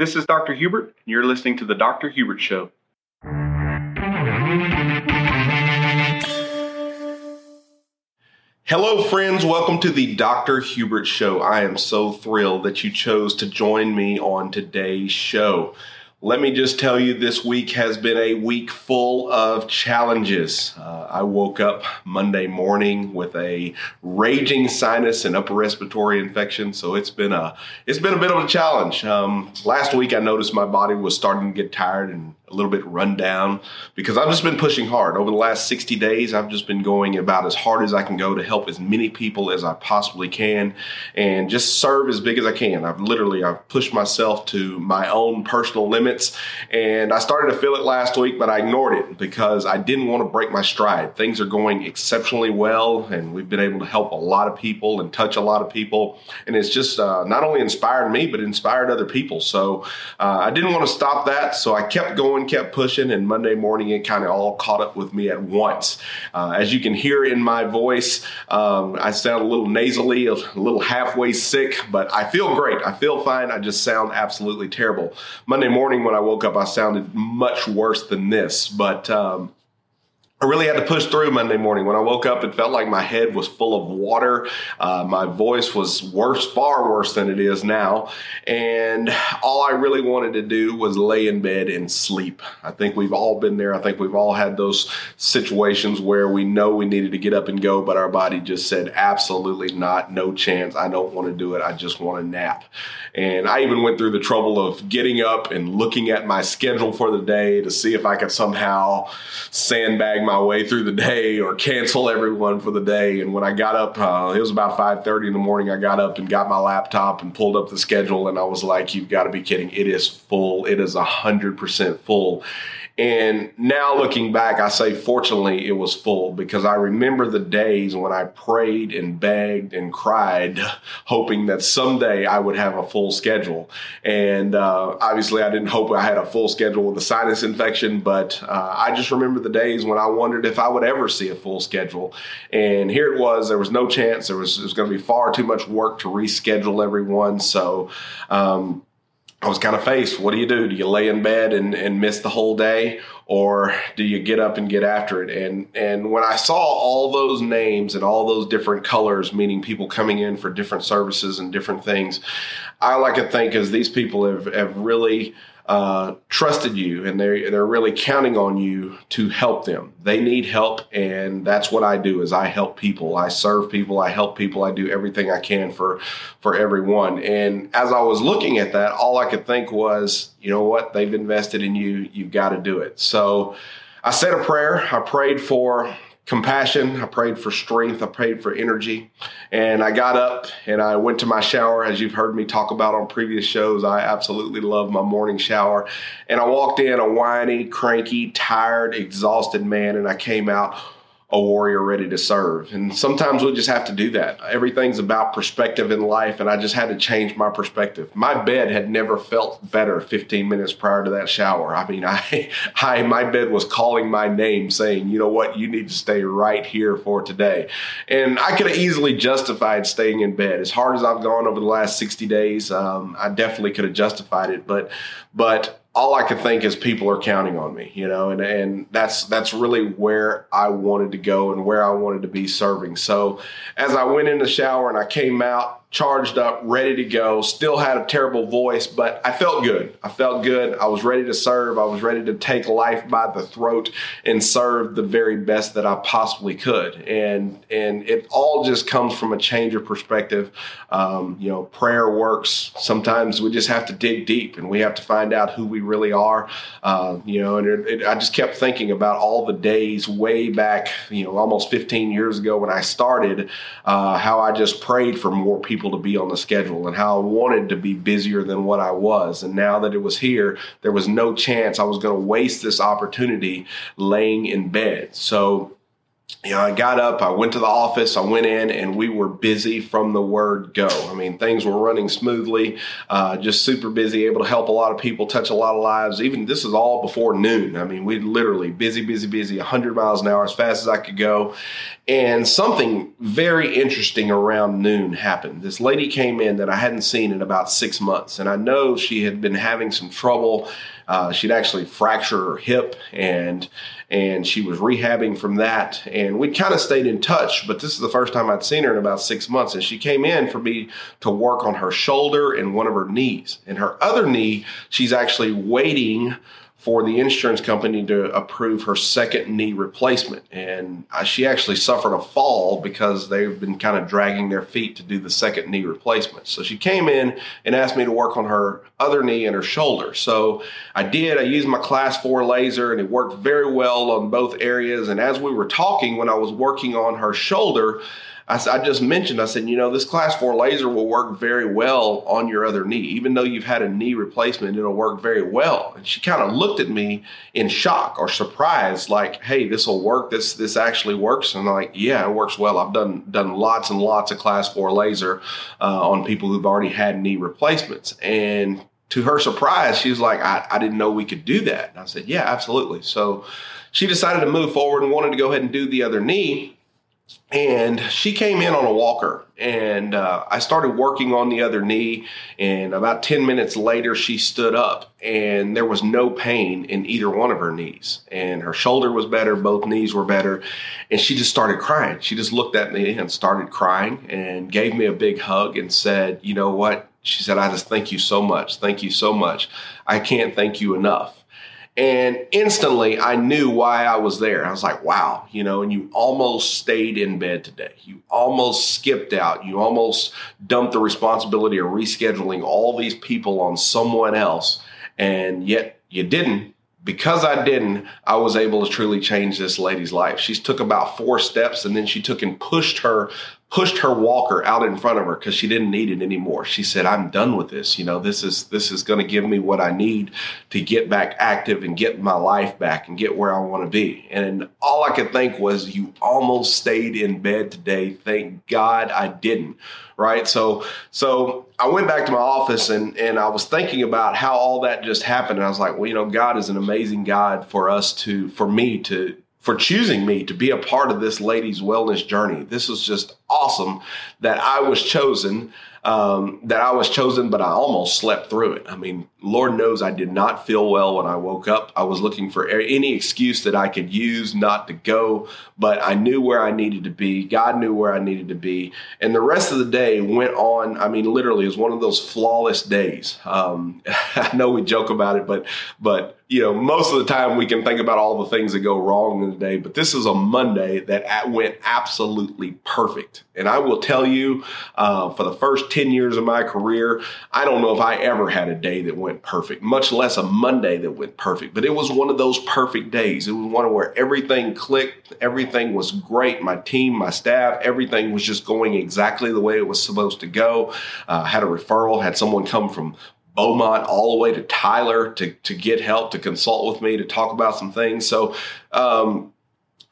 This is Dr. Hubert, and you're listening to The Dr. Hubert Show. Hello, friends. Welcome to the Dr. Hubert Show. I am so thrilled that you chose to join me on today's show. Let me just tell you, this week has been a week full of challenges. Uh, I woke up Monday morning with a raging sinus and upper respiratory infection, so it's been a it's been a bit of a challenge. Um, last week, I noticed my body was starting to get tired and a little bit run down because I've just been pushing hard. Over the last 60 days, I've just been going about as hard as I can go to help as many people as I possibly can and just serve as big as I can. I've literally I've pushed myself to my own personal limits and I started to feel it last week, but I ignored it because I didn't want to break my stride. Things are going exceptionally well and we've been able to help a lot of people and touch a lot of people. And it's just uh, not only inspired me, but inspired other people. So uh, I didn't want to stop that. So I kept going kept pushing, and Monday morning it kind of all caught up with me at once. Uh, as you can hear in my voice, um, I sound a little nasally, a little halfway sick, but I feel great. I feel fine. I just sound absolutely terrible. Monday morning when I woke up, I sounded much worse than this, but um, I really had to push through Monday morning. When I woke up, it felt like my head was full of water. Uh, my voice was worse, far worse than it is now. And all I really wanted to do was lay in bed and sleep. I think we've all been there. I think we've all had those situations where we know we needed to get up and go, but our body just said, absolutely not, no chance. I don't want to do it. I just want to nap. And I even went through the trouble of getting up and looking at my schedule for the day to see if I could somehow sandbag my way through the day or cancel everyone for the day. And when I got up, uh, it was about 5:30 in the morning. I got up and got my laptop and pulled up the schedule, and I was like, "You've got to be kidding! It is full. It is hundred percent full." And now looking back, I say, fortunately, it was full because I remember the days when I prayed and begged and cried, hoping that someday I would have a full schedule. And uh, obviously, I didn't hope I had a full schedule with a sinus infection, but uh, I just remember the days when I wondered if I would ever see a full schedule. And here it was, there was no chance. There was, was going to be far too much work to reschedule everyone. So, um, I was kind of faced. What do you do? Do you lay in bed and, and miss the whole day, or do you get up and get after it? And and when I saw all those names and all those different colors, meaning people coming in for different services and different things, I like to think as these people have have really uh, trusted you and they're they're really counting on you to help them. They need help, and that's what I do. Is I help people, I serve people, I help people, I do everything I can for for everyone. And as I was looking at that, all I could think was, you know what? They've invested in you. You've got to do it. So I said a prayer. I prayed for compassion. I prayed for strength. I prayed for energy. And I got up and I went to my shower. As you've heard me talk about on previous shows, I absolutely love my morning shower. And I walked in a whiny, cranky, tired, exhausted man, and I came out a warrior ready to serve. And sometimes we just have to do that. Everything's about perspective in life, and I just had to change my perspective. My bed had never felt better 15 minutes prior to that shower. I mean, I, I my bed was calling my name, saying, "You know what? You need to stay right here for today." And I could have easily justified staying in bed. As hard as I've gone over the last 60 days, um, I definitely could have justified it. But, but all I could think is people are counting on me, you know, and, and that's that's really where I wanted to go and where I wanted to be serving. So as I went in the shower and I came out, charged up, ready to go. Still had a terrible voice, but I felt good. I felt good. I was ready to serve. I was ready to take life by the throat and serve the very best that I possibly could. And and it all just comes from a change of perspective. Um, you know, prayer works. Sometimes we just have to dig deep and we have to find out who we really are. Uh, you know, and it, it, I just kept thinking about all the days way back, you know, almost 15 years ago when I started, uh, how I just prayed for more people people to be on the schedule and how I wanted to be busier than what I was. And now that it was here, there was no chance I was going to waste this opportunity laying in bed. So you know, I got up, I went to the office, I went in, and we were busy from the word go. I mean, things were running smoothly, uh, just super busy, able to help a lot of people, touch a lot of lives. Even this is all before noon. I mean, we literally busy, busy, busy, 100 miles an hour as fast as I could go. And something very interesting around noon happened. This lady came in that I hadn't seen in about six months, and I know she had been having some trouble. Uh, she'd actually fractured her hip, and and she was rehabbing from that. And we kind of stayed in touch, but this is the first time I'd seen her in about six months. And she came in for me to work on her shoulder and one of her knees. And her other knee, she's actually waiting for the insurance company to approve her second knee replacement. And she actually suffered a fall because they've been kind of dragging their feet to do the second knee replacement. So she came in and asked me to work on her other knee and her shoulder. So I did. I used my class four laser and it worked very well on both areas. And as we were talking, when I was working on her shoulder, I, I just mentioned, I said, you know, this class four laser will work very well on your other knee. Even though you've had a knee replacement, it'll work very well. And she kind of looked at me in shock or surprise, like, hey, this will work. This this actually works. And I'm like, yeah, it works well. I've done done lots and lots of class four laser uh, on people who've already had knee replacements. And to her surprise, she was like, I, I didn't know we could do that. And I said, yeah, absolutely. So she decided to move forward and wanted to go ahead and do the other knee and she came in on a walker and uh, i started working on the other knee and about 10 minutes later she stood up and there was no pain in either one of her knees and her shoulder was better both knees were better and she just started crying. She just looked at me and started crying and gave me a big hug and said you know what? She said i just thank you so much. Thank you so much. I can't thank you enough and instantly I knew why I was there. I was like, wow, you know, and you almost stayed in bed today. You almost skipped out. You almost dumped the responsibility of rescheduling all these people on someone else. And yet you didn't because I didn't, I was able to truly change this lady's life. She took about four steps and then she took and pushed her pushed her walker out in front of her because she didn't need it anymore. She said, "I'm done with this. You know, this is this is going to give me what I need to get back active and get my life back and get where I want to be." And all I could think was, "You almost stayed in bed today. Thank God I didn't." Right? So so I went back to my office and and I was thinking about how all that just happened. And I was like, "Well, you know, God is an amazing God for us to for me to for choosing me to be a part of this lady's wellness journey. This was just awesome that I was chosen um, that I was chosen, but I almost slept through it. I mean, Lord knows I did not feel well when I woke up. I was looking for any excuse that I could use not to go, but I knew where I needed to be. God knew where I needed to be. And the rest of the day went on. I mean, literally, it was one of those flawless days. Um, I know we joke about it, but, but, you know, most of the time we can think about all the things that go wrong in the day, but this is a Monday that went absolutely perfect. And I will tell you, uh, for the first 10 years of my career, I don't know if I ever had a day that went perfect, much less a Monday that went perfect. But it was one of those perfect days. It was one where everything clicked, everything was great. My team, my staff, everything was just going exactly the way it was supposed to go. Uh, had a referral, had someone come from Beaumont all the way to Tyler to, to get help, to consult with me, to talk about some things. So, um,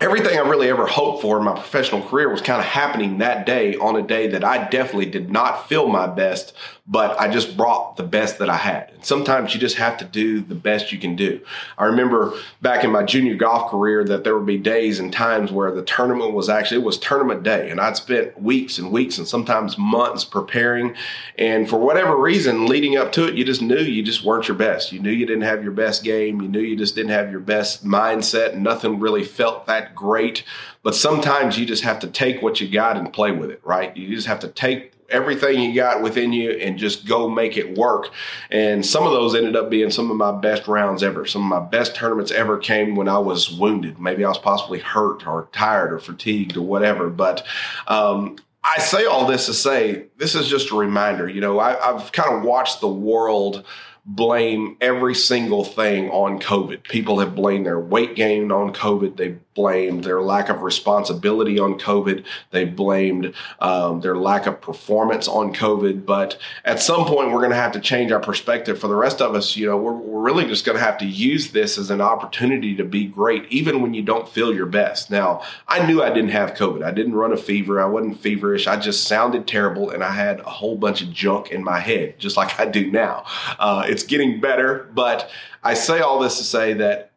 everything I really ever hoped for in my professional career was kind of happening that day on a day that I definitely did not feel my best, but I just brought the best that I had. And sometimes you just have to do the best you can do. I remember back in my junior golf career that there would be days and times where the tournament was actually, it was tournament day. And I'd spent weeks and weeks and sometimes months preparing. And for whatever reason, leading up to it, you just knew you just weren't your best. You knew you didn't have your best game. You knew you just didn't have your best mindset. Nothing really felt that great. But sometimes you just have to take what you got and play with it, right? You just have to take everything you got within you and just go make it work. And some of those ended up being some of my best rounds ever. Some of my best tournaments ever came when I was wounded. Maybe I was possibly hurt or tired or fatigued or whatever. But um, I say all this to say this is just a reminder. You know, I, I've kind of watched the world blame every single thing on COVID. People have blamed their weight gain on COVID. They blamed their lack of responsibility on COVID. They've blamed um, their lack of performance on COVID. But at some point, we're going to have to change our perspective. For the rest of us, you know, we're, we're really just going to have to use this as an opportunity to be great, even when you don't feel your best. Now, I knew I didn't have COVID. I didn't run a fever. I wasn't feverish. I just sounded terrible, and I had a whole bunch of junk in my head, just like I do now. Uh, it's getting better, but I say all this to say that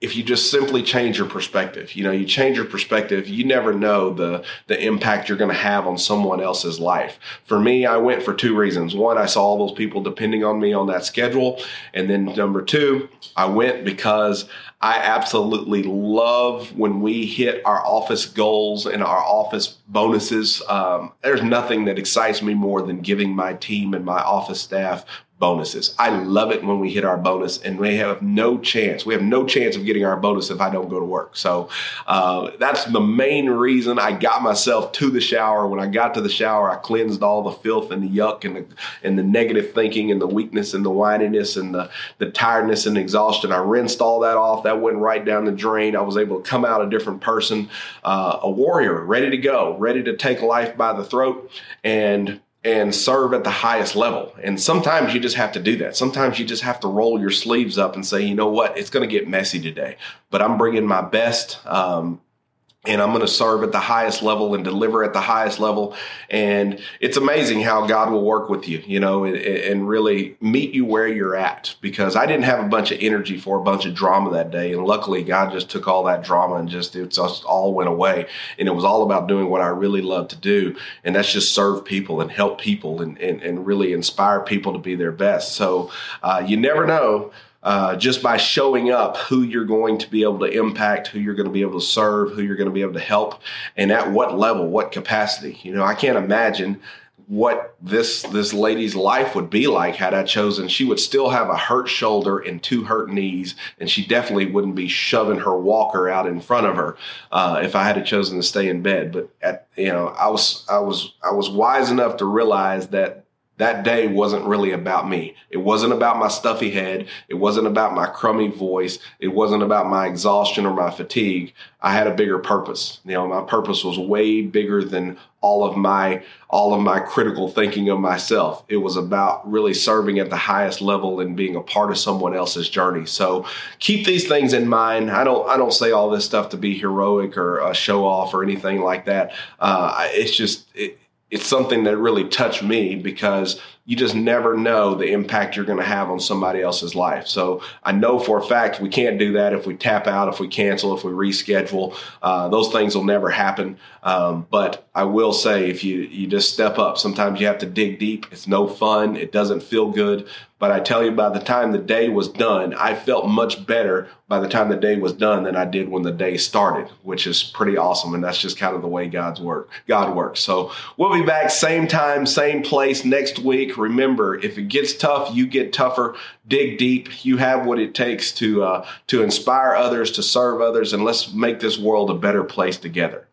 if you just simply change your perspective. You know you change your perspective you never know the the impact you're going to have on someone else's life. For me i went for two reasons. One i saw all those people depending on me on that schedule. And then number two i went because i absolutely love when we hit our office goals and our office bonuses. Um, there's nothing that excites me more than giving my team and my office staff bonuses. I love it when we hit our bonus and we have no chance. We have no chance of getting our bonus if I don't go to work. So uh, that's the main reason I got myself to the shower. When I got to the shower, I cleansed all the filth and the yuck and the, and the negative thinking and the weakness and the whininess and the, the tiredness and exhaustion. I rinsed all that off. That went right down the drain. I was able to come out a different person, uh, a warrior, ready to go, ready to take life by the throat. And and serve at the highest level. And sometimes you just have to do that. Sometimes you just have to roll your sleeves up and say, you know what, it's going to get messy today, but I'm bringing my best. Um, and I'm going to serve at the highest level and deliver at the highest level. And it's amazing how God will work with you, you know, and, and, really meet you where you're at. Because I didn't have a bunch of energy for a bunch of drama that day, and luckily God just took all that drama and just it just all went away. And it was all about doing what I really love to do, and that's just serve people and help people and and, and really inspire people to be their best. So uh, you never know uh, just by showing up who you're going to be able to impact, who you're going to be able to serve, who you're going to be able to help, and at what level, what capacity. You know, I can't imagine what this this lady's life would be like had I chosen. She would still have a hurt shoulder and two hurt knees, and she definitely wouldn't be shoving her walker out in front of her uh, if I had chosen to stay in bed. But at, you know, I was I was I was wise enough to realize that that day wasn't really about me. It wasn't about my stuffy head. It wasn't about my crummy voice. It wasn't about my exhaustion or my fatigue. I had a bigger purpose. You know, my purpose was way bigger than all of my all of my critical thinking of myself. It was about really serving at the highest level and being a part of someone else's journey. So keep these things in mind. I don't I don't say all this stuff to be heroic or a show off or anything like that. Uh, it's just it, it's something that really touched me because you just never know the impact you're going to have on somebody else's life. So I know for a fact we can't do that if we tap out, if we cancel, if we reschedule. Uh, those things will never happen. Um, but I will say, if you you just step up, sometimes you have to dig deep. It's no fun. It doesn't feel good. But I tell you, by the time the day was done, I felt much better by the time the day was done than I did when the day started, which is pretty awesome. And that's just kind of the way God's work. God works. So we'll be back same time, same place next week. Remember, if it gets tough, you get tougher. Dig deep. You have what it takes to uh, to inspire others, to serve others, and let's make this world a better place together.